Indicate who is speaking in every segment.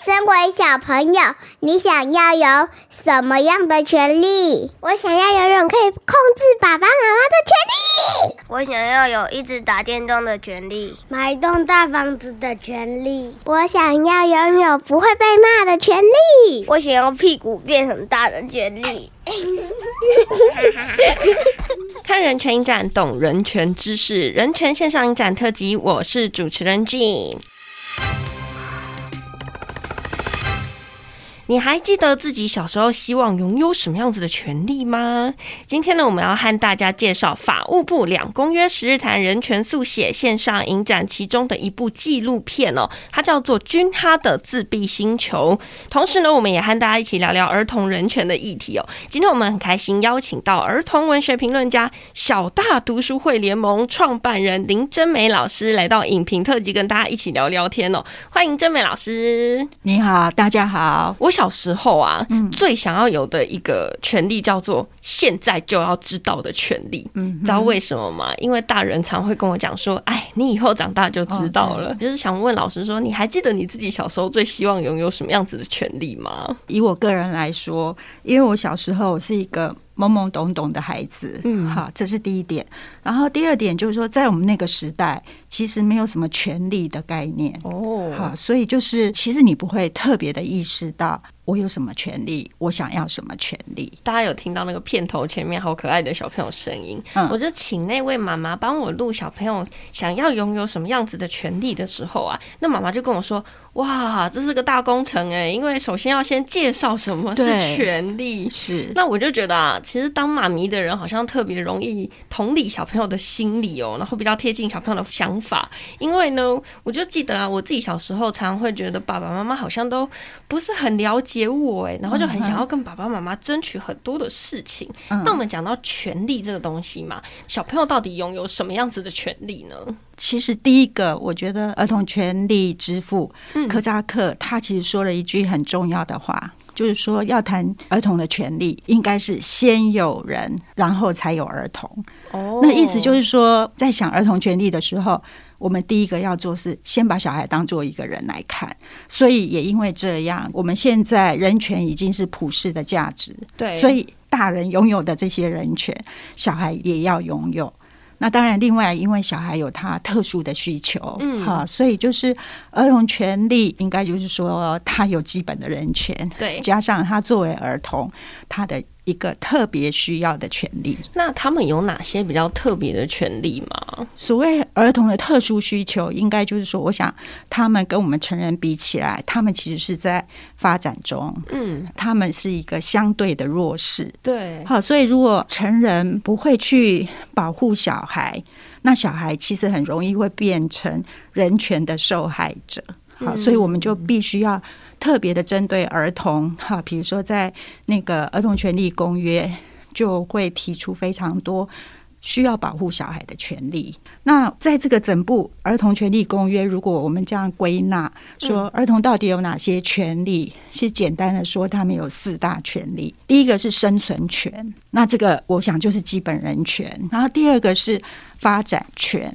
Speaker 1: 身为小朋友，你想要有什么样的权利？
Speaker 2: 我想要有种可以控制爸爸妈妈的权利。
Speaker 3: 我想要有一直打电动的权利，
Speaker 2: 买一栋大房子的权利。我想要拥有不会被骂的权利。
Speaker 3: 我想要屁股变很大的权利。
Speaker 4: 看人权影展，懂人权知识。人权线上影展特辑，我是主持人 Jean。你还记得自己小时候希望拥有什么样子的权利吗？今天呢，我们要和大家介绍法务部两公约十日谈人权速写线上影展其中的一部纪录片哦，它叫做《君哈的自闭星球》。同时呢，我们也和大家一起聊聊儿童人权的议题哦。今天我们很开心邀请到儿童文学评论家小大读书会联盟创办人林真美老师来到影评特辑，跟大家一起聊聊天哦。欢迎真美老师。
Speaker 5: 你好，大家好。
Speaker 4: 我小时候啊，嗯、最想要有的一个权利叫做现在就要知道的权利。嗯，知道为什么吗？因为大人常会跟我讲说：“哎，你以后长大就知道了。”哦，就是想问老师说：“你还记得你自己小时候最希望拥有什么样子的权利吗？”
Speaker 5: 以我个人来说，因为我小时候我是一个懵懵懂懂的孩子，嗯，好，这是第一点。然后第二点就是说，在我们那个时代，其实没有什么权利的概念哦，好，所以就是其实你不会特别的意识到。我有什么权利？我想要什么权利？
Speaker 4: 大家有听到那个片头前面好可爱的小朋友声音？嗯，我就请那位妈妈帮我录小朋友想要拥有什么样子的权利的时候啊，那妈妈就跟我说：“哇，这是个大工程哎，因为首先要先介绍什么是权利。”是，那我就觉得啊，其实当妈咪的人好像特别容易同理小朋友的心理哦，然后比较贴近小朋友的想法。因为呢，我就记得啊，我自己小时候常常会觉得爸爸妈妈好像都不是很了解。给我哎，然后就很想要跟爸爸妈妈争取很多的事情。嗯、那我们讲到权利这个东西嘛，小朋友到底拥有什么样子的权利呢？
Speaker 5: 其实第一个，我觉得儿童权利之父柯扎克他其实说了一句很重要的话，就是说要谈儿童的权利，应该是先有人，然后才有儿童。哦，那意思就是说，在想儿童权利的时候。我们第一个要做是先把小孩当做一个人来看，所以也因为这样，我们现在人权已经是普世的价值。对，所以大人拥有的这些人权，小孩也要拥有。那当然，另外因为小孩有他特殊的需求，嗯，好，所以就是儿童权利应该就是说他有基本的人权，对，加上他作为儿童，他的。一个特别需要的权利，
Speaker 4: 那他们有哪些比较特别的权利吗？
Speaker 5: 所谓儿童的特殊需求，应该就是说，我想他们跟我们成人比起来，他们其实是在发展中，嗯，他们是一个相对的弱势，对，好，所以如果成人不会去保护小孩，那小孩其实很容易会变成人权的受害者，好，所以我们就必须要。特别的针对儿童哈，比如说在那个儿童权利公约就会提出非常多需要保护小孩的权利。那在这个整部儿童权利公约，如果我们这样归纳说，儿童到底有哪些权利？是简单的说，他们有四大权利。第一个是生存权，那这个我想就是基本人权。然后第二个是发展权。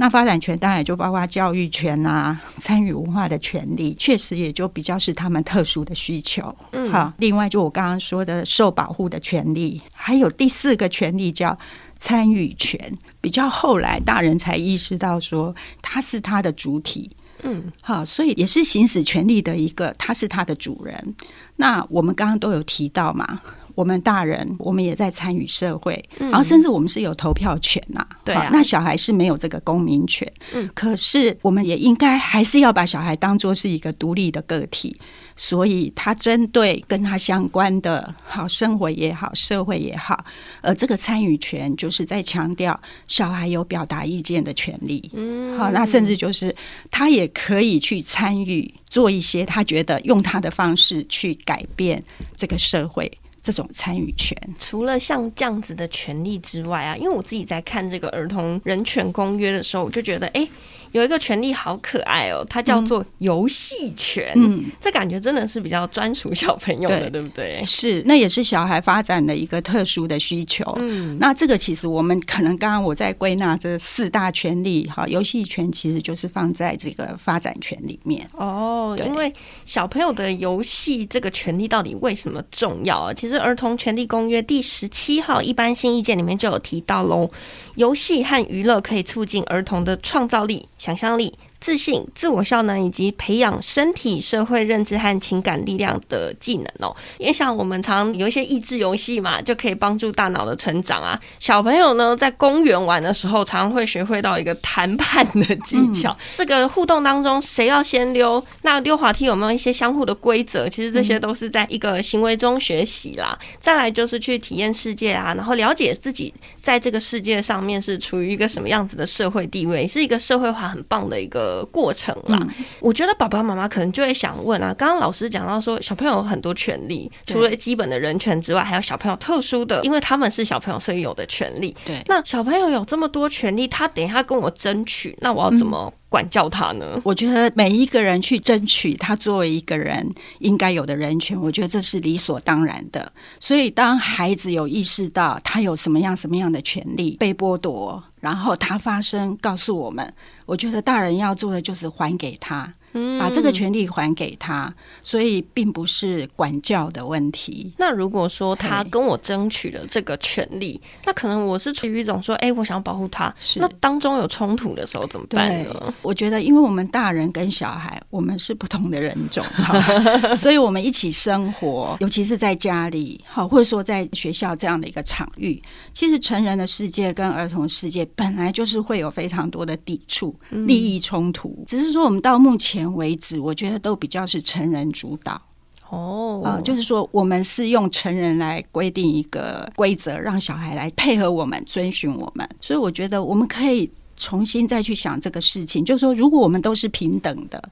Speaker 5: 那发展权当然也就包括教育权啊，参与文化的权利，确实也就比较是他们特殊的需求。嗯，好，另外就我刚刚说的受保护的权利，还有第四个权利叫参与权，比较后来大人才意识到说他是他的主体。嗯，好，所以也是行使权利的一个，他是他的主人。那我们刚刚都有提到嘛。我们大人，我们也在参与社会，然后甚至我们是有投票权呐。对啊，那小孩是没有这个公民权。嗯，可是我们也应该还是要把小孩当做是一个独立的个体，所以他针对跟他相关的，好生活也好，社会也好，而这个参与权就是在强调小孩有表达意见的权利。嗯，好，那甚至就是他也可以去参与做一些他觉得用他的方式去改变这个社会。这种参与权，
Speaker 4: 除了像这样子的权利之外啊，因为我自己在看这个儿童人权公约的时候，我就觉得，哎，有一个权利好可爱哦，它叫做游戏权。嗯，这感觉真的是比较专属小朋友的，对，对不对？
Speaker 5: 是，那也是小孩发展的一个特殊的需求。嗯，那这个其实我们可能刚刚我在归纳这四大权利，哈，游戏权其实就是放在这个发展权里面。
Speaker 4: 哦，因为小朋友的游戏这个权利到底为什么重要啊？其实《儿童权利公约》第十七号一般性意见里面就有提到喽，游戏和娱乐可以促进儿童的创造力、想象力。自信、自我效能以及培养身体、社会认知和情感力量的技能哦。因为像我们常有一些益智游戏嘛，就可以帮助大脑的成长啊。小朋友呢，在公园玩的时候，常常会学会到一个谈判的技巧。嗯、这个互动当中，谁要先溜？那溜滑梯有没有一些相互的规则？其实这些都是在一个行为中学习啦。再来就是去体验世界啊，然后了解自己在这个世界上面是处于一个什么样子的社会地位，是一个社会化很棒的一个。的过程啦，嗯、我觉得爸爸妈妈可能就会想问啊，刚刚老师讲到说，小朋友有很多权利，除了基本的人权之外，还有小朋友特殊的，因为他们是小朋友，所以有的权利。对，那小朋友有这么多权利，他等一下跟我争取，那我要怎么管教他呢？嗯、
Speaker 5: 我觉得每一个人去争取他作为一个人应该有的人权，我觉得这是理所当然的。所以，当孩子有意识到他有什么样什么样的权利被剥夺，然后他发声告诉我们。我觉得大人要做的就是还给他。把这个权利还给他，所以并不是管教的问题。
Speaker 4: 那如果说他跟我争取了这个权利，那可能我是处于一种说，哎，我想要保护他，是那当中有冲突的时候怎么办呢？
Speaker 5: 我觉得，因为我们大人跟小孩，我们是不同的人种，所以我们一起生活，尤其是在家里，好，或者说在学校这样的一个场域，其实成人的世界跟儿童世界本来就是会有非常多的抵触、利益冲突，只是说我们到目前。为止，我觉得都比较是成人主导哦，啊、呃，就是说我们是用成人来规定一个规则，让小孩来配合我们、遵循我们。所以我觉得我们可以重新再去想这个事情，就是说，如果我们都是平等的，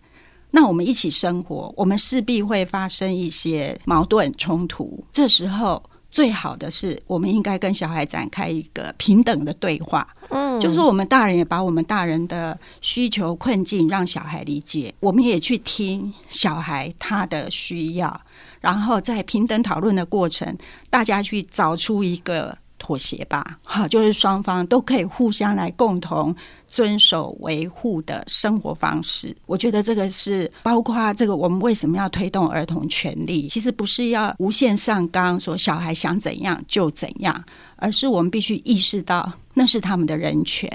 Speaker 5: 那我们一起生活，我们势必会发生一些矛盾冲突。这时候。最好的是，我们应该跟小孩展开一个平等的对话。嗯，就是说我们大人也把我们大人的需求困境让小孩理解，我们也去听小孩他的需要，然后在平等讨论的过程，大家去找出一个。妥协吧，哈，就是双方都可以互相来共同遵守维护的生活方式。我觉得这个是包括这个，我们为什么要推动儿童权利？其实不是要无限上纲，说小孩想怎样就怎样，而是我们必须意识到那是他们的人权。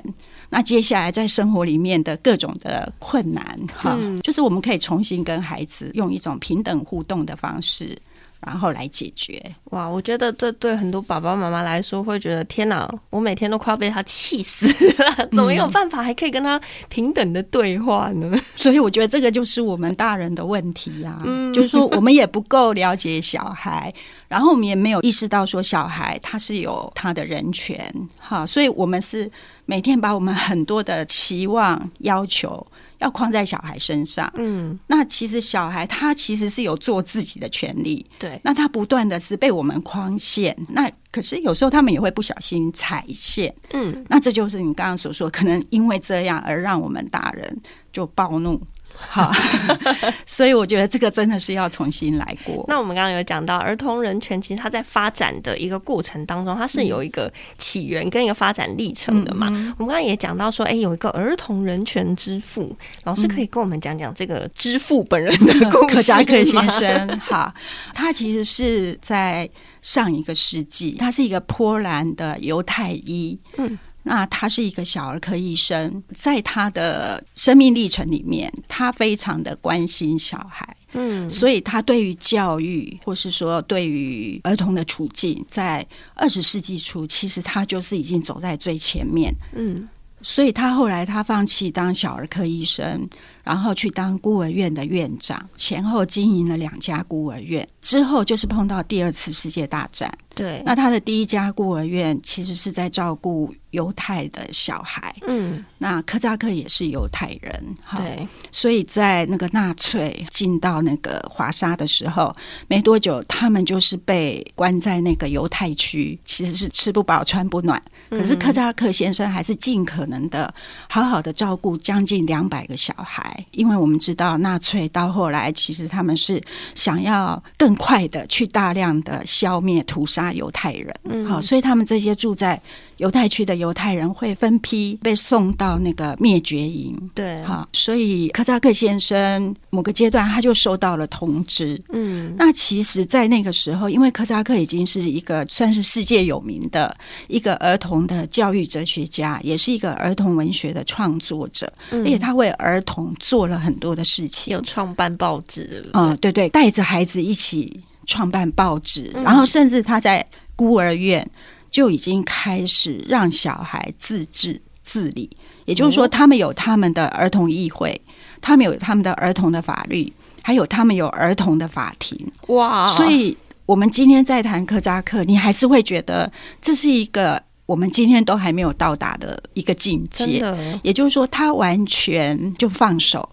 Speaker 5: 那接下来在生活里面的各种的困难，哈，就是我们可以重新跟孩子用一种平等互动的方式。然后来解决
Speaker 4: 哇！我觉得这对很多爸爸妈妈来说会觉得天哪，我每天都快要被他气死了，怎么有办法还可以跟他平等的对话呢？
Speaker 5: 嗯、所以我觉得这个就是我们大人的问题啊，嗯、就是说我们也不够了解小孩，然后我们也没有意识到说小孩他是有他的人权哈，所以我们是每天把我们很多的期望要求。要框在小孩身上，嗯，那其实小孩他其实是有做自己的权利，对，那他不断的是被我们框线，那可是有时候他们也会不小心踩线，嗯，那这就是你刚刚所说，可能因为这样而让我们大人就暴怒。好，所以我觉得这个真的是要重新来过。
Speaker 4: 那我们刚刚有讲到儿童人权，其实它在发展的一个过程当中，它是有一个起源跟一个发展历程的嘛。嗯、我们刚刚也讲到说，哎、欸，有一个儿童人权之父，老师可以跟我们讲讲这个之父本人的故事吗？
Speaker 5: 可扎克先生，哈，他其实是在上一个世纪，他是一个波兰的犹太裔，嗯。那他是一个小儿科医生，在他的生命历程里面，他非常的关心小孩，嗯，所以他对于教育，或是说对于儿童的处境，在二十世纪初，其实他就是已经走在最前面，嗯，所以他后来他放弃当小儿科医生，然后去当孤儿院的院长，前后经营了两家孤儿院。之后就是碰到第二次世界大战。
Speaker 4: 对，
Speaker 5: 那他的第一家孤儿院其实是在照顾犹太的小孩。嗯，那科扎克也是犹太人。
Speaker 4: 对，
Speaker 5: 所以在那个纳粹进到那个华沙的时候，没多久他们就是被关在那个犹太区，其实是吃不饱穿不暖。可是科扎克先生还是尽可能的好好的照顾将近两百个小孩，因为我们知道纳粹到后来其实他们是想要更快的去大量的消灭屠杀犹太人，嗯，好，所以他们这些住在犹太区的犹太人会分批被送到那个灭绝营，
Speaker 4: 对，
Speaker 5: 好，所以柯扎克先生某个阶段他就收到了通知，嗯，那其实，在那个时候，因为柯扎克已经是一个算是世界有名的一个儿童的教育哲学家，也是一个儿童文学的创作者，嗯，而且他为儿童做了很多的事情，
Speaker 4: 有创办报纸，
Speaker 5: 嗯，对对，带着孩子一起创办报纸，嗯，然后甚至他在孤儿院。就已经开始让小孩自治自理，也就是说，他们有他们的儿童议会，他们有他们的儿童的法律，还有他们有儿童的法庭。哇！所以，我们今天在谈科扎克，你还是会觉得这是一个我们今天都还没有到达的一个境界。也就是说，他完全就放手。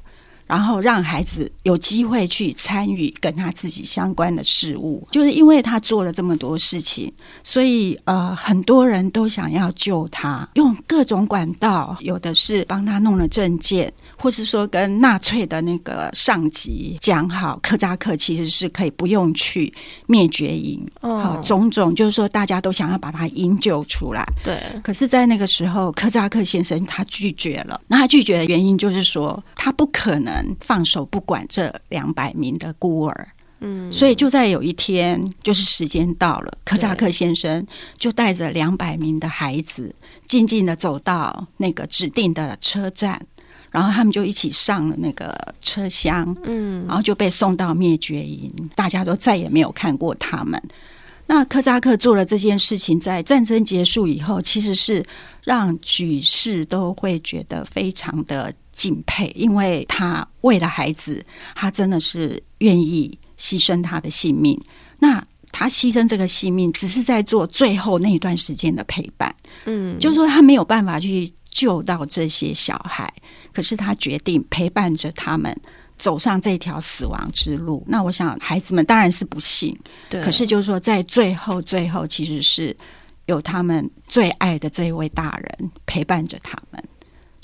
Speaker 5: 然后让孩子有机会去参与跟他自己相关的事物，就是因为他做了这么多事情，所以呃，很多人都想要救他，用各种管道，有的是帮他弄了证件。或是说跟纳粹的那个上级讲好，科扎克其实是可以不用去灭绝营，好、哦、种种就是说大家都想要把他营救出来。
Speaker 4: 对，
Speaker 5: 可是，在那个时候，科扎克先生他拒绝了。那他拒绝的原因就是说，他不可能放手不管这两百名的孤儿。嗯，所以就在有一天，就是时间到了，柯扎克先生就带着两百名的孩子，静静的走到那个指定的车站。然后他们就一起上了那个车厢，嗯，然后就被送到灭绝营，大家都再也没有看过他们。那柯扎克做了这件事情，在战争结束以后，其实是让举世都会觉得非常的敬佩，因为他为了孩子，他真的是愿意牺牲他的性命。那他牺牲这个性命，只是在做最后那一段时间的陪伴，嗯，就是说他没有办法去救到这些小孩。可是他决定陪伴着他们走上这条死亡之路。那我想，孩子们当然是不幸，对。可是就是说，在最后，最后其实是有他们最爱的这一位大人陪伴着他们，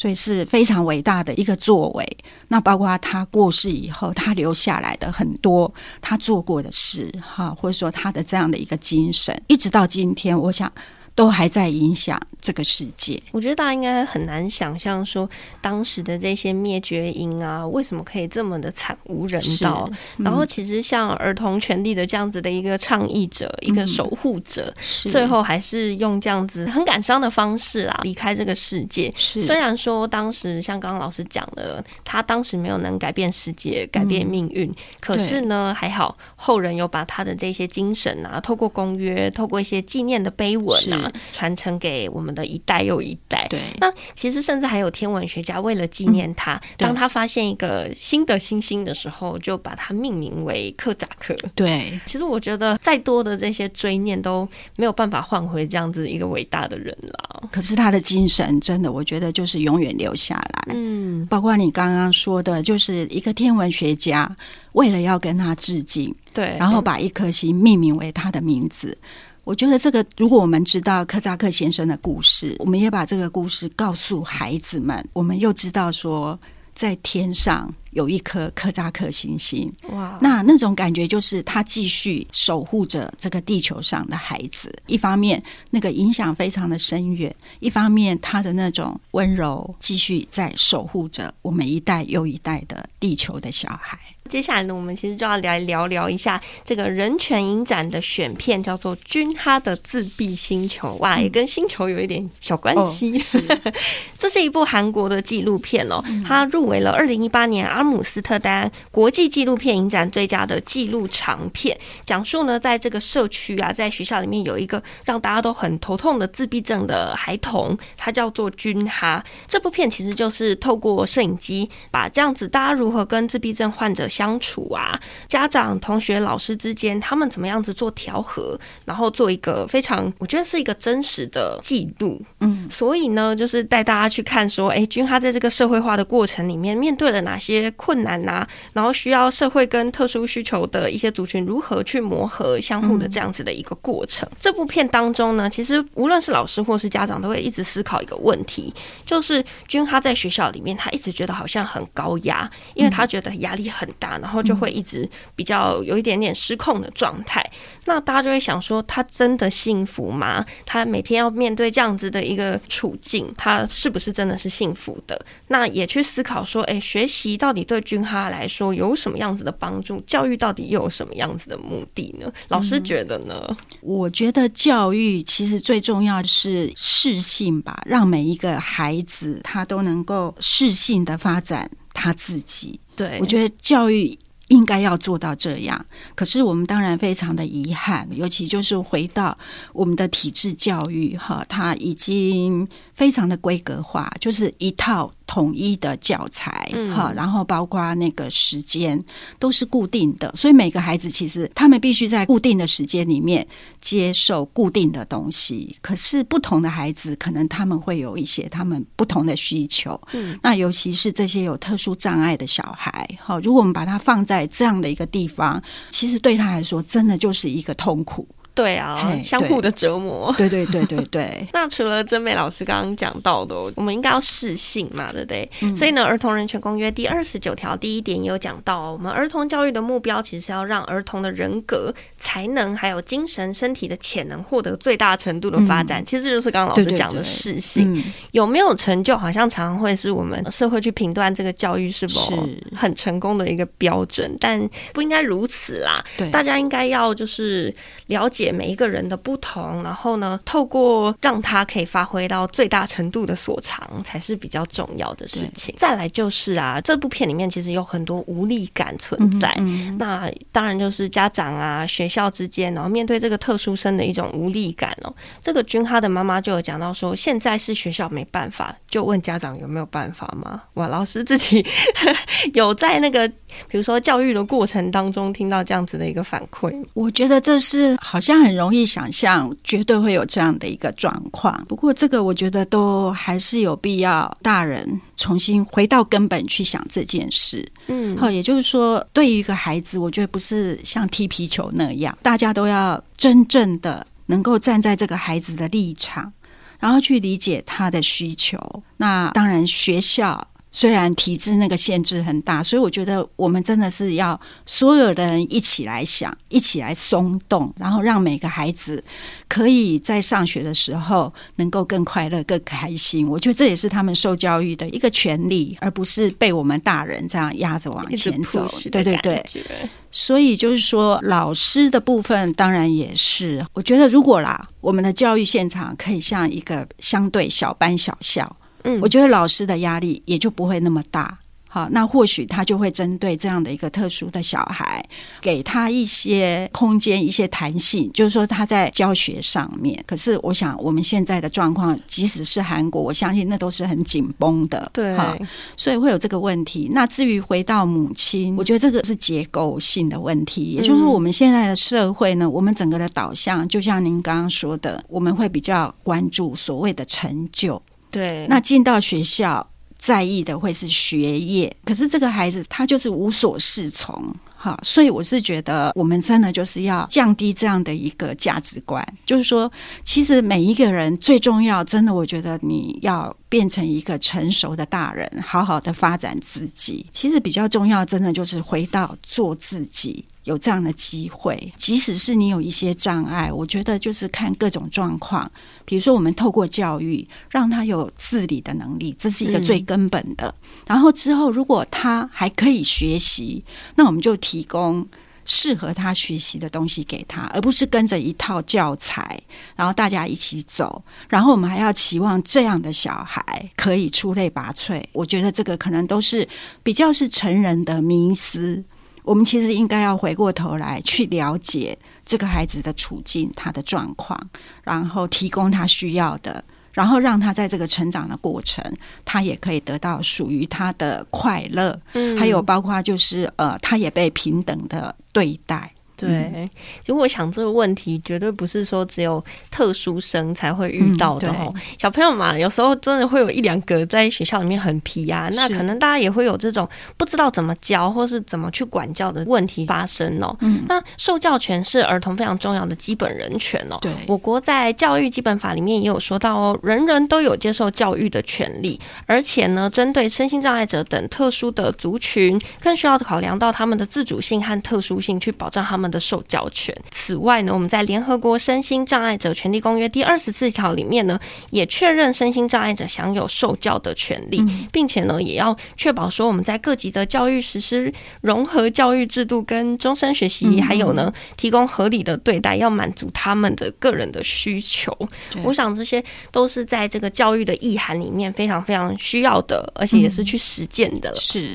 Speaker 5: 所以是非常伟大的一个作为。那包括他过世以后，他留下来的很多他做过的事，哈，或者说他的这样的一个精神，一直到今天，我想。都还在影响这个世界。
Speaker 4: 我觉得大家应该很难想象，说当时的这些灭绝营啊，为什么可以这么的惨无人道？嗯、然后，其实像儿童权利的这样子的一个倡议者、嗯、一个守护者，最后还是用这样子很感伤的方式啊离开这个世界。是，虽然说当时像刚刚老师讲的，他当时没有能改变世界、改变命运，嗯、可是呢，还好后人有把他的这些精神啊，透过公约，透过一些纪念的碑文啊。传承给我们的一代又一代。对，那其实甚至还有天文学家为了纪念他，嗯、当他发现一个新的星星的时候，就把它命名为克扎克。
Speaker 5: 对，
Speaker 4: 其实我觉得再多的这些追念都没有办法换回这样子一个伟大的人了。
Speaker 5: 可是他的精神真的，我觉得就是永远留下来。嗯，包括你刚刚说的，就是一个天文学家为了要跟他致敬，对，然后把一颗星命名为他的名字。我觉得这个，如果我们知道科扎克先生的故事，我们也把这个故事告诉孩子们，我们又知道说，在天上有一颗科扎克星星。哇！那那种感觉就是他继续守护着这个地球上的孩子，一方面那个影响非常的深远，一方面他的那种温柔继续在守护着我们一代又一代的地球的小孩。
Speaker 4: 接下来呢，我们其实就要来聊聊一下这个人权影展的选片，叫做《君哈的自闭星球》。哇，也跟星球有一点小关系。哦、是 这是一部韩国的纪录片哦，它入围了二零一八年阿姆斯特丹国际纪录片影展最佳的纪录长片，讲述呢，在这个社区啊，在学校里面有一个让大家都很头痛的自闭症的孩童，他叫做君哈。这部片其实就是透过摄影机，把这样子大家如何跟自闭症患者相处啊，家长、同学、老师之间，他们怎么样子做调和，然后做一个非常，我觉得是一个真实的记录。嗯，所以呢，就是带大家去看说，哎，君哈在这个社会化的过程里面，面对了哪些困难啊？然后需要社会跟特殊需求的一些族群如何去磨合、相互的这样子的一个过程。嗯、这部片当中呢，其实无论是老师或是家长，都会一直思考一个问题，就是君哈在学校里面，他一直觉得好像很高压，因为他觉得压力很大。然后就会一直比较有一点点失控的状态，那大家就会想说，他真的幸福吗？他每天要面对这样子的一个处境，他是不是真的是幸福的？那也去思考说，哎，学习到底对君哈来说有什么样子的帮助？教育到底又有什么样子的目的呢？老师觉得呢？嗯，
Speaker 5: 我觉得教育其实最重要是适性吧，让每一个孩子他都能够适性的发展他自己。
Speaker 4: 对，
Speaker 5: 我觉得教育应该要做到这样。可是我们当然非常的遗憾，尤其就是回到我们的体制教育，哈，它已经非常的规格化，就是一套。统一的教材，哈、嗯，然后包括那个时间都是固定的，所以每个孩子其实他们必须在固定的时间里面接受固定的东西。可是不同的孩子，可能他们会有一些他们不同的需求。嗯，那尤其是这些有特殊障碍的小孩，哈，如果我们把它放在这样的一个地方，其实对他来说，真的就是一个痛苦。
Speaker 4: 对啊，相互的折磨。
Speaker 5: 对对对对对。
Speaker 4: 那除了真美老师刚刚讲到的，我们应该要适性嘛，对不对？嗯、所以呢，《儿童人权公约》第二十九条第一点也有讲到，我们儿童教育的目标其实是要让儿童的人格、才能还有精神、身体的潜能获得最大程度的发展。嗯、其实这就是刚刚老师讲的适性。对对对，有没有成就，好像常常会是我们社会去评断这个教育是否很成功的一个标准，但不应该如此啦。对，大家应该要就是了解。每一个人的不同，然后呢，透过让他可以发挥到最大程度的所长，才是比较重要的事情。再来就是啊，这部片里面其实有很多无力感存在。那当然就是家长啊、学校之间，然后面对这个特殊生的一种无力感哦。这个君哈的妈妈就有讲到说，现在是学校没办法，就问家长有没有办法吗？哇，老师自己有在那个比如说教育的过程当中听到这样子的一个反馈，
Speaker 5: 我觉得这是好像。很容易想象，绝对会有这样的一个状况。不过，这个我觉得都还是有必要，大人重新回到根本去想这件事。嗯，好，也就是说，对于一个孩子，我觉得不是像踢皮球那样，大家都要真正的能够站在这个孩子的立场，然后去理解他的需求。那当然，学校。虽然体制那个限制很大，所以我觉得我们真的是要所有的人一起来想，一起来松动，然后让每个孩子可以在上学的时候能够更快乐、更开心。我觉得这也是他们受教育的一个权利，而不是被我们大人这样压着往前走。对对对，所以就是说，老师的部分当然也是。我觉得如果啦，我们的教育现场可以像一个相对小班小校。嗯，我觉得老师的压力也就不会那么大。好，那或许他就会针对这样的一个特殊的小孩，给他一些空间、一些弹性，就是说他在教学上面。可是，我想我们现在的状况，即使是韩国，我相信那都是很紧绷的。
Speaker 4: 对，
Speaker 5: 所以会有这个问题。那至于回到母亲，我觉得这个是结构性的问题，也就是说，我们现在的社会呢，我们整个的导向，就像您刚刚说的，我们会比较关注所谓的成就。
Speaker 4: 对，
Speaker 5: 那进到学校在意的会是学业，可是这个孩子他就是无所适从，哈，所以我是觉得我们真的就是要降低这样的一个价值观，就是说，其实每一个人最重要，真的，我觉得你要变成一个成熟的大人，好好的发展自己，其实比较重要，真的就是回到做自己。有这样的机会。即使是你有一些障碍，我觉得就是看各种状况。比如说，我们透过教育让他有自理的能力，这是一个最根本的。嗯、然后之后，如果他还可以学习，那我们就提供。适合他学习的东西给他，而不是跟着一套教材，然后大家一起走。然后我们还要期望这样的小孩可以出类拔萃。我觉得这个可能都是比较是成人的迷思。我们其实应该要回过头来去了解这个孩子的处境、他的状况，然后提供他需要的。然后让他在这个成长的过程，他也可以得到属于他的快乐，嗯，还有包括就是呃，他也被平等的对待。
Speaker 4: 对，其实我想这个问题绝对不是说只有特殊生才会遇到的哦。小朋友嘛，有时候真的会有一两个在学校里面很皮啊，那可能大家也会有这种不知道怎么教或是怎么去管教的问题发生哦。嗯那受教权是儿童非常重要的基本人权哦。对，我国在教育基本法里面也有说到哦，人人都有接受教育的权利，而且呢，针对身心障碍者等特殊的族群，更需要考量到他们的自主性和特殊性，去保障他们的受教权。此外呢，我们在联合国身心障碍者权利公约第二十四条里面呢，也确认身心障碍者享有受教的权利，并且呢，也要确保说我们在各级的教育实施融合教育制度跟终身学习，还有呢，提供合理的对待，要满足他们的个人的需求。我想这些都是在这个教育的意涵里面非常非常需要的，而且也是去实践的。
Speaker 5: 是。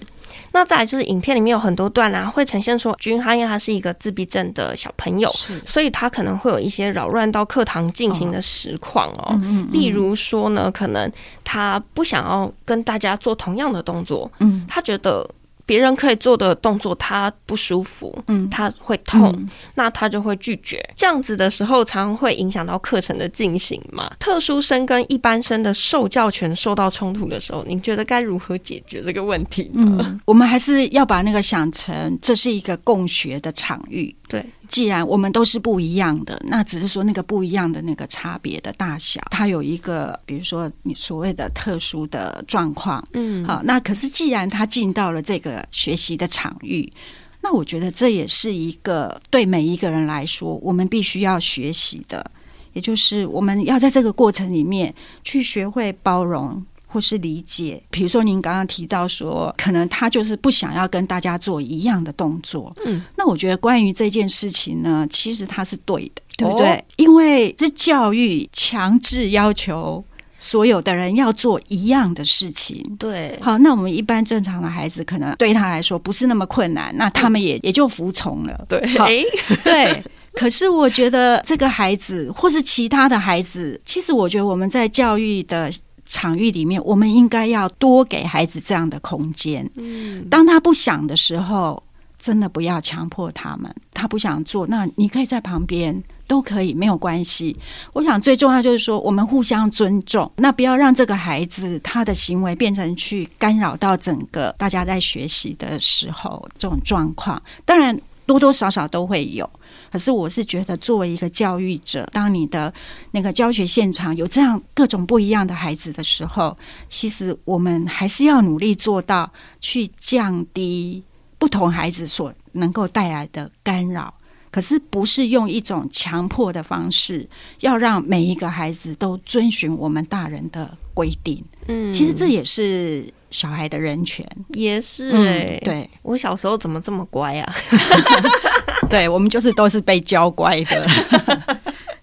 Speaker 4: 那再来就是影片里面有很多段啊，会呈现出君哈，因为他是一个自闭症的小朋友，所以他可能会有一些扰乱到课堂进行的实况哦。嗯嗯嗯、例如说呢，可能他不想要跟大家做同样的动作，嗯，他觉得。别人可以做的动作，他不舒服，嗯，他会痛，嗯、那他就会拒绝。这样子的时候，常常会影响到课程的进行嘛。特殊生跟一般生的受教权受到冲突的时候，您觉得该如何解决这个问题呢？
Speaker 5: 嗯，我们还是要把那个想成这是一个共学的场域，对。既然我们都是不一样的，那只是说那个不一样的那个差别的大小，它有一个，比如说你所谓的特殊的状况，嗯，好，那可是既然他进到了这个学习的场域，那我觉得这也是一个对每一个人来说，我们必须要学习的，也就是我们要在这个过程里面去学会包容。或是理解，比如说您刚刚提到说，可能他就是不想要跟大家做一样的动作。嗯，那我觉得关于这件事情呢，其实他是对的，对不对？哦、因为这教育强制要求所有的人要做一样的事情。对，好，那我们一般正常的孩子，可能对他来说不是那么困难，那他们也、嗯、也就服从了。对，好，对。可是我觉得这个孩子，或是其他的孩子，其实我觉得我们在教育的。场域里面，我们应该要多给孩子这样的空间。嗯，当他不想的时候，真的不要强迫他们。他不想做，那你可以在旁边，都可以，没有关系。我想最重要就是说，我们互相尊重，那不要让这个孩子他的行为变成去干扰到整个大家在学习的时候这种状况。当然，多多少少都会有。可是我是觉得，作为一个教育者，当你的那个教学现场有这样各种不一样的孩子的时候，其实我们还是要努力做到去降低不同孩子所能够带来的干扰。可是不是用一种强迫的方式，要让每一个孩子都遵循我们大人的规定。嗯，其实这也是小孩的人权，
Speaker 4: 也是哎、欸。嗯。对，我小时候怎么这么乖啊？
Speaker 5: 对，我们就是都是被教乖的。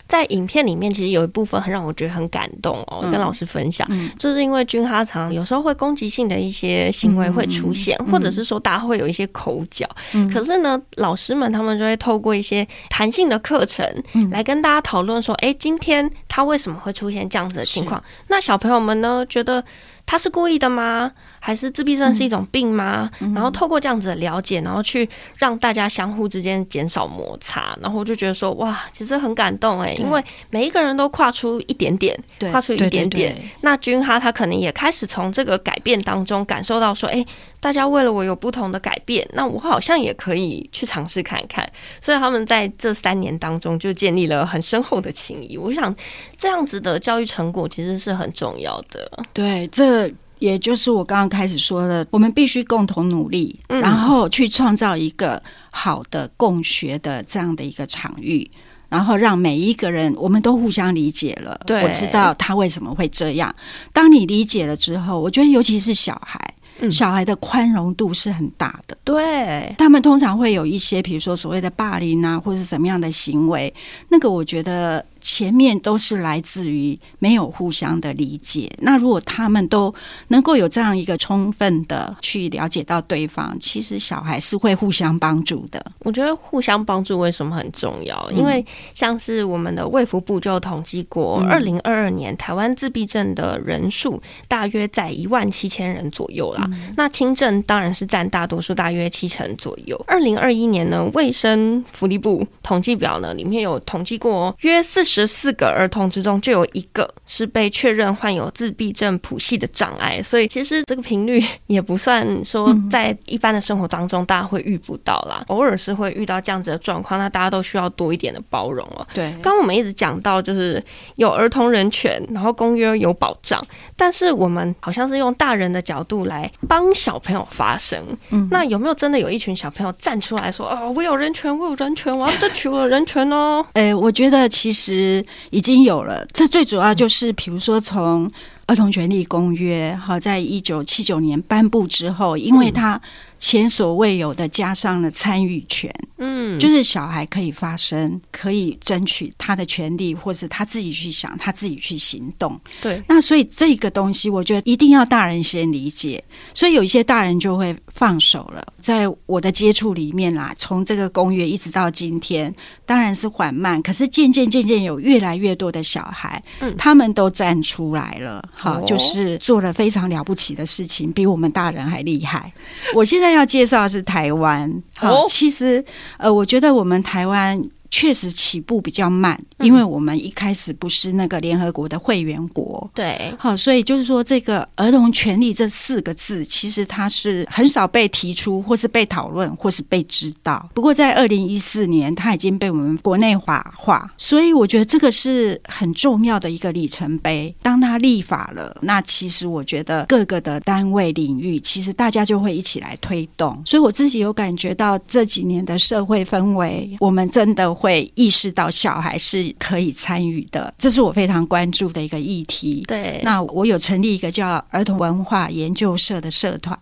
Speaker 4: 在影片里面，其实有一部分很让我觉得很感动哦，跟老师分享，嗯、就是因为军哈常有时候会攻击性的一些行为会出现，嗯、或者是说大家会有一些口角，嗯、可是呢，老师们他们就会透过一些弹性的课程来跟大家讨论说，哎、嗯，今天他为什么会出现这样子的情况？那小朋友们呢，觉得他是故意的吗？还是自闭症是一种病吗？嗯、然后透过这样子的了解，然后去让大家相互之间减少摩擦，然后我就觉得说，哇，其实很感动哎，对因为每一个人都跨出一点点，跨出一点点。那君哈他可能也开始从这个改变当中感受到说，哎，大家为了我有不同的改变，那我好像也可以去尝试看看。所以他们在这三年当中就建立了很深厚的情谊。我想这样子的教育成果其实是很重要的。
Speaker 5: 对，这。也就是我刚刚开始说的，我们必须共同努力，嗯、然后去创造一个好的共学的这样的一个场域，然后让每一个人我们都互相理解了。对，我知道他为什么会这样。当你理解了之后，我觉得尤其是小孩，嗯、小孩的宽容度是很大的。对，他们通常会有一些，比如说所谓的霸凌啊，或者是什么样的行为，那个我觉得。前面都是来自于没有互相的理解。那如果他们都能够有这样一个充分的去了解到对方，其实小孩是会互相帮助的。
Speaker 4: 我觉得互相帮助为什么很重要？因为像是我们的卫福部就统计过，二零二二年台湾自闭症的人数大约在一万七千人左右啦。那轻症当然是占大多数，大约七成左右。二零二一年呢，卫生福利部统计表呢里面有统计过约四十。十四个儿童之中就有一个是被确认患有自闭症谱系的障碍，所以其实这个频率 也不算说在一般的生活当中大家会遇不到啦，偶尔是会遇到这样子的状况，那大家都需要多一点的包容了。对，刚刚我们一直讲到就是有儿童人权，然后公约有保障，但是我们好像是用大人的角度来帮小朋友发声。嗯，那有没有真的有一群小朋友站出来说啊、哦，我有人权，我有人权，我要争取我的人权哦？
Speaker 5: 哎、欸，我觉得其实。已经有了，这最主要就是，比如说从儿童权利公约，哈，在一九七九年颁布之后，因为它。前所未有的加上了参与权，嗯，就是小孩可以发声，可以争取他的权利，或是他自己去想，他自己去行动。对，那所以这个东西，我觉得一定要大人先理解。所以有一些大人就会放手了。在我的接触里面啦，从这个公约一直到今天，当然是缓慢，可是渐渐渐渐有越来越多的小孩，嗯，他们都站出来了，好，就是做了非常了不起的事情，比我们大人还厉害。我现在。现在要介绍的是台湾，好，其实呃，我觉得我们台湾。确实起步比较慢，因为我们一开始不是那个联合国的会员国，对，好，所以就是说这个儿童权利这四个字，其实它是很少被提出，或是被讨论，或是被知道。不过在二零一四年，它已经被我们国内法化，所以我觉得这个是很重要的一个里程碑。当它立法了，那其实我觉得各个的单位领域，其实大家就会一起来推动。所以我自己有感觉到这几年的社会氛围，我们真的。会意识到小孩是可以参与的，这是我非常关注的一个议题。对，那我有成立一个叫儿童文化研究社的社团。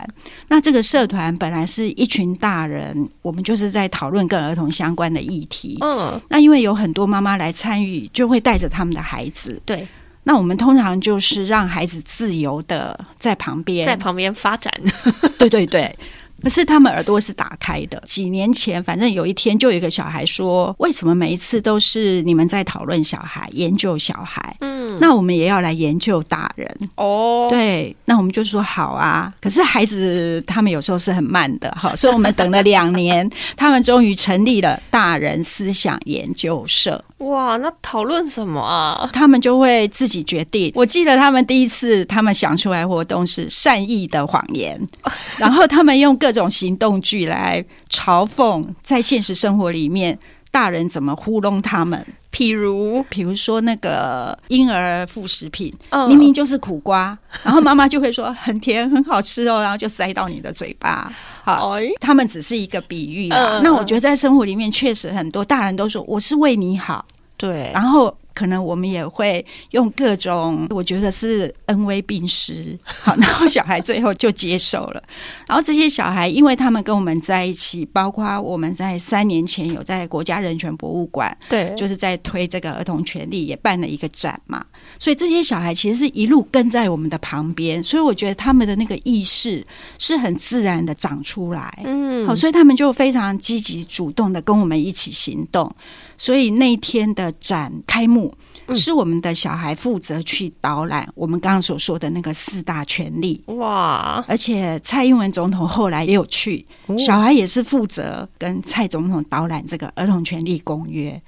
Speaker 5: 那这个社团本来是一群大人，我们就是在讨论跟儿童相关的议题。嗯，那因为有很多妈妈来参与，就会带着他们的孩子。对，那我们通常就是让孩子自由的在旁边，
Speaker 4: 在旁边发展。
Speaker 5: 对 对对。可是他们耳朵是打开的。几年前，反正有一天就有一个小孩说：“为什么每一次都是你们在讨论小孩、研究小孩？嗯，那我们也要来研究大人哦。对，那我们就说好啊。可是孩子他们有时候是很慢的，哈，所以我们等了两年，他们终于成立了大人思想研究社。
Speaker 4: 哇，那讨论什么啊？
Speaker 5: 他们就会自己决定。我记得他们第一次他们想出来活动是善意的谎言，然后他们用各种行动剧来嘲讽，在现实生活里面大人怎么糊弄他们。譬如，比如说那个婴儿副食品，明明就是苦瓜，然后妈妈就会说很甜，很好吃哦，然后就塞到你的嘴巴。好，他们只是一个比喻啊。那我觉得在生活里面确实很多大人都说我是为你好，对，然后。可能我们也会用各种，我觉得是恩威并施，好，然后小孩最后就接受了。然后这些小孩，因为他们跟我们在一起，包括我们在三年前有在国家人权博物馆，对，就是在推这个儿童权利，也办了一个展嘛。所以这些小孩其实是一路跟在我们的旁边，所以我觉得他们的那个意识是很自然的长出来，嗯，好，所以他们就非常积极主动的跟我们一起行动。所以那天的展开幕，是我们的小孩负责去导览我们刚刚所说的那个四大权利。哇！而且蔡英文总统后来也有去，小孩也是负责跟蔡总统导览这个儿童权利公约。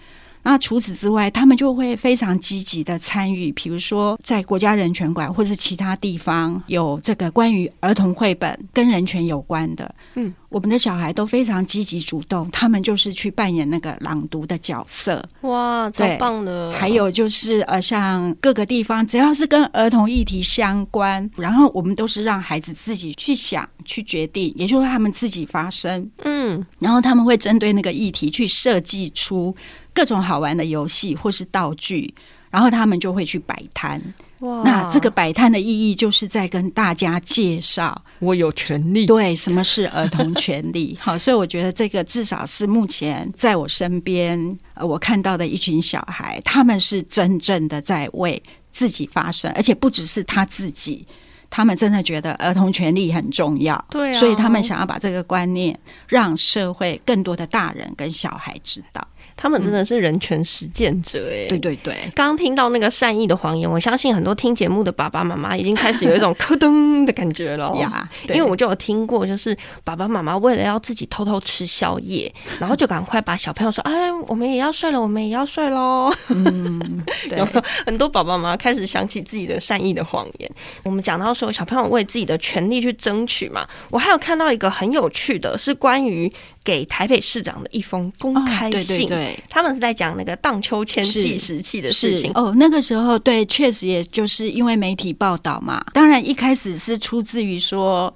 Speaker 5: 那除此之外，他们就会非常积极的参与，比如说在国家人权馆或是其他地方有这个关于儿童绘本跟人权有关的，嗯。我们的小孩都非常积极主动，他们就是去扮演那个朗读的角色。
Speaker 4: 哇，超棒的！
Speaker 5: 还有就是呃，像各个地方只要是跟儿童议题相关，然后我们都是让孩子自己去想、去决定，也就是他们自己发声。嗯，然后他们会针对那个议题去设计出各种好玩的游戏或是道具，然后他们就会去摆摊。哇，那这个摆摊的意义就是在跟大家介绍，
Speaker 4: 我有权利。
Speaker 5: 对，什么是儿童权利？好，所以我觉得这个至少是目前在我身边，呃，我看到的一群小孩，他们是真正的在为自己发声，而且不只是他自己，他们真的觉得儿童权利很重要。对啊，所以他们想要把这个观念让社会更多的大人跟小孩知道。
Speaker 4: 他们真的是人权实践者哎！
Speaker 5: 对对对，
Speaker 4: 刚刚听到那个善意的谎言，我相信很多听节目的爸爸妈妈已经开始有一种咯噔的感觉了呀。因为我就有听过，就是爸爸妈妈为了要自己偷偷吃宵夜，然后就赶快把小朋友说：“哎，我们也要睡了，我们也要睡喽。”嗯，对，很多爸爸妈妈开始想起自己的善意的谎言。我们讲到说小朋友为自己的权利去争取嘛，我还有看到一个很有趣的，是关于。给台北市长的一封公开信，哦、对对对，他们是在讲那个荡秋千计时器的事情。
Speaker 5: 哦，那个时候对，确实也就是因为媒体报道嘛。当然一开始是出自于说。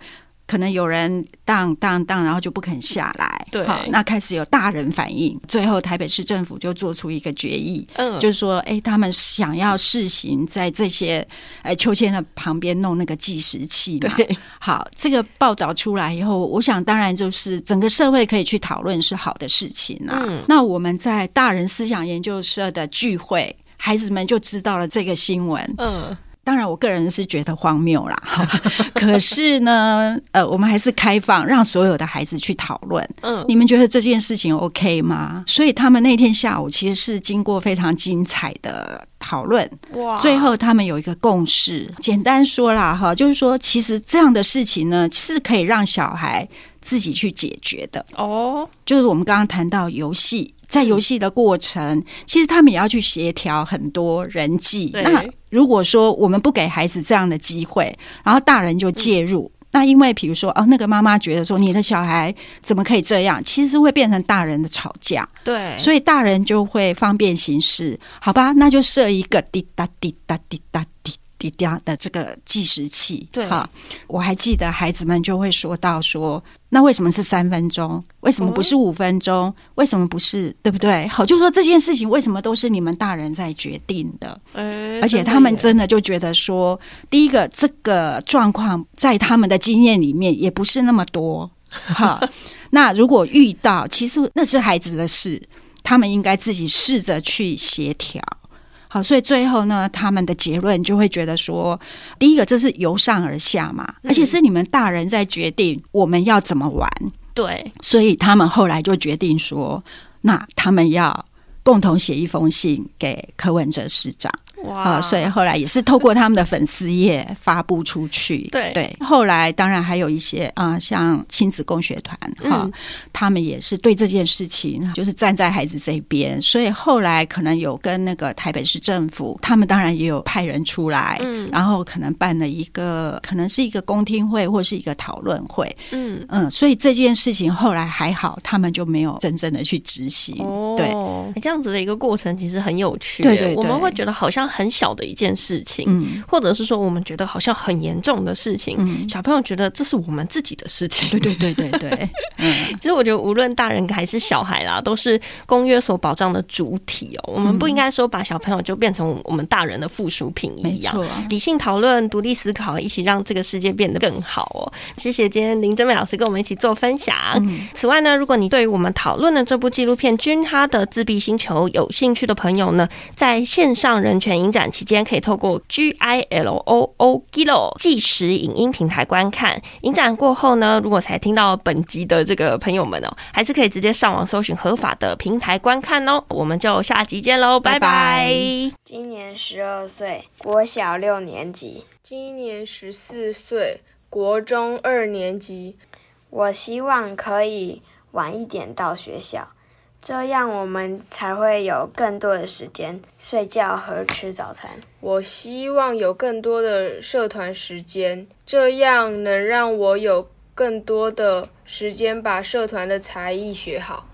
Speaker 5: 可能有人荡荡荡，然后就不肯下来。对，好，那开始有大人反应，最后台北市政府就做出一个决议，嗯，就是说，哎、欸，他们想要试行在这些哎秋千的旁边弄那个计时器嘛。对，好，这个报道出来以后，我想当然就是整个社会可以去讨论是好的事情啊。嗯，那我们在大人思想研究社的聚会，孩子们就知道了这个新闻。嗯。当然，我个人是觉得荒谬啦。可是呢，呃，我们还是开放，让所有的孩子去讨论。嗯，你们觉得这件事情 OK 吗？所以他们那天下午其实是经过非常精彩的讨论。哇！最后他们有一个共识，简单说啦，哈，就是说，其实这样的事情呢，是可以让小孩自己去解决的。哦，就是我们刚刚谈到游戏。在游戏的过程，其实他们也要去协调很多人际。那如果说我们不给孩子这样的机会，然后大人就介入，嗯、那因为比如说哦，那个妈妈觉得说你的小孩怎么可以这样，其实会变成大人的吵架。对，所以大人就会方便行事，好吧？那就设一个滴答滴答滴答滴。滴答的这个计时器，对哈，我还记得孩子们就会说到说，那为什么是三分钟？为什么不是五分钟？哦、为什么不是？对不对？好，就说这件事情为什么都是你们大人在决定的？欸、而且他们真的就觉得说，第一个这个状况在他们的经验里面也不是那么多 哈。那如果遇到，其实那是孩子的事，他们应该自己试着去协调。好，所以最后呢，他们的结论就会觉得说，第一个这是由上而下嘛，而且是你们大人在决定我们要怎么玩。对，所以他们后来就决定说，那他们要共同写一封信给柯文哲市长。哇、呃！所以后来也是透过他们的粉丝页发布出去。对对，后来当然还有一些啊、呃，像亲子共学团哈、嗯，他们也是对这件事情就是站在孩子这边。所以后来可能有跟那个台北市政府，他们当然也有派人出来，嗯，然后可能办了一个，可能是一个公听会或是一个讨论会，嗯嗯。所以这件事情后来还好，他们就没有真正的去执行。哦，对，
Speaker 4: 这样子的一个过程其实很有趣。对对对，我们会觉得好像。很小的一件事情，嗯，或者是说我们觉得好像很严重的事情，嗯，小朋友觉得这是我们自己的事情，
Speaker 5: 对对对对对。嗯，
Speaker 4: 其实我觉得无论大人还是小孩啦，都是公约所保障的主体哦。我们不应该说把小朋友就变成我们大人的附属品一样，理性讨论、独立思考，一起让这个世界变得更好哦。谢谢今天林真美老师跟我们一起做分享。此外呢，如果你对于我们讨论的这部纪录片《君哈的自闭星球》有兴趣的朋友呢，在线上人权影展期间，可以透过 G I L O O Gilo 计时影音平台观看。影展过后呢，如果才听到本集的这个朋友们哦，还是可以直接上网搜寻合法的平台观看哦。我们就下集见喽，拜拜。
Speaker 6: 今年十二岁，国小六年级；
Speaker 7: 今年十四岁，国中二年级。
Speaker 6: 我希望可以晚一点到学校。这样我们才会有更多的时间睡觉和吃早餐。
Speaker 7: 我希望有更多的社团时间，这样能让我有更多的时间把社团的才艺学好。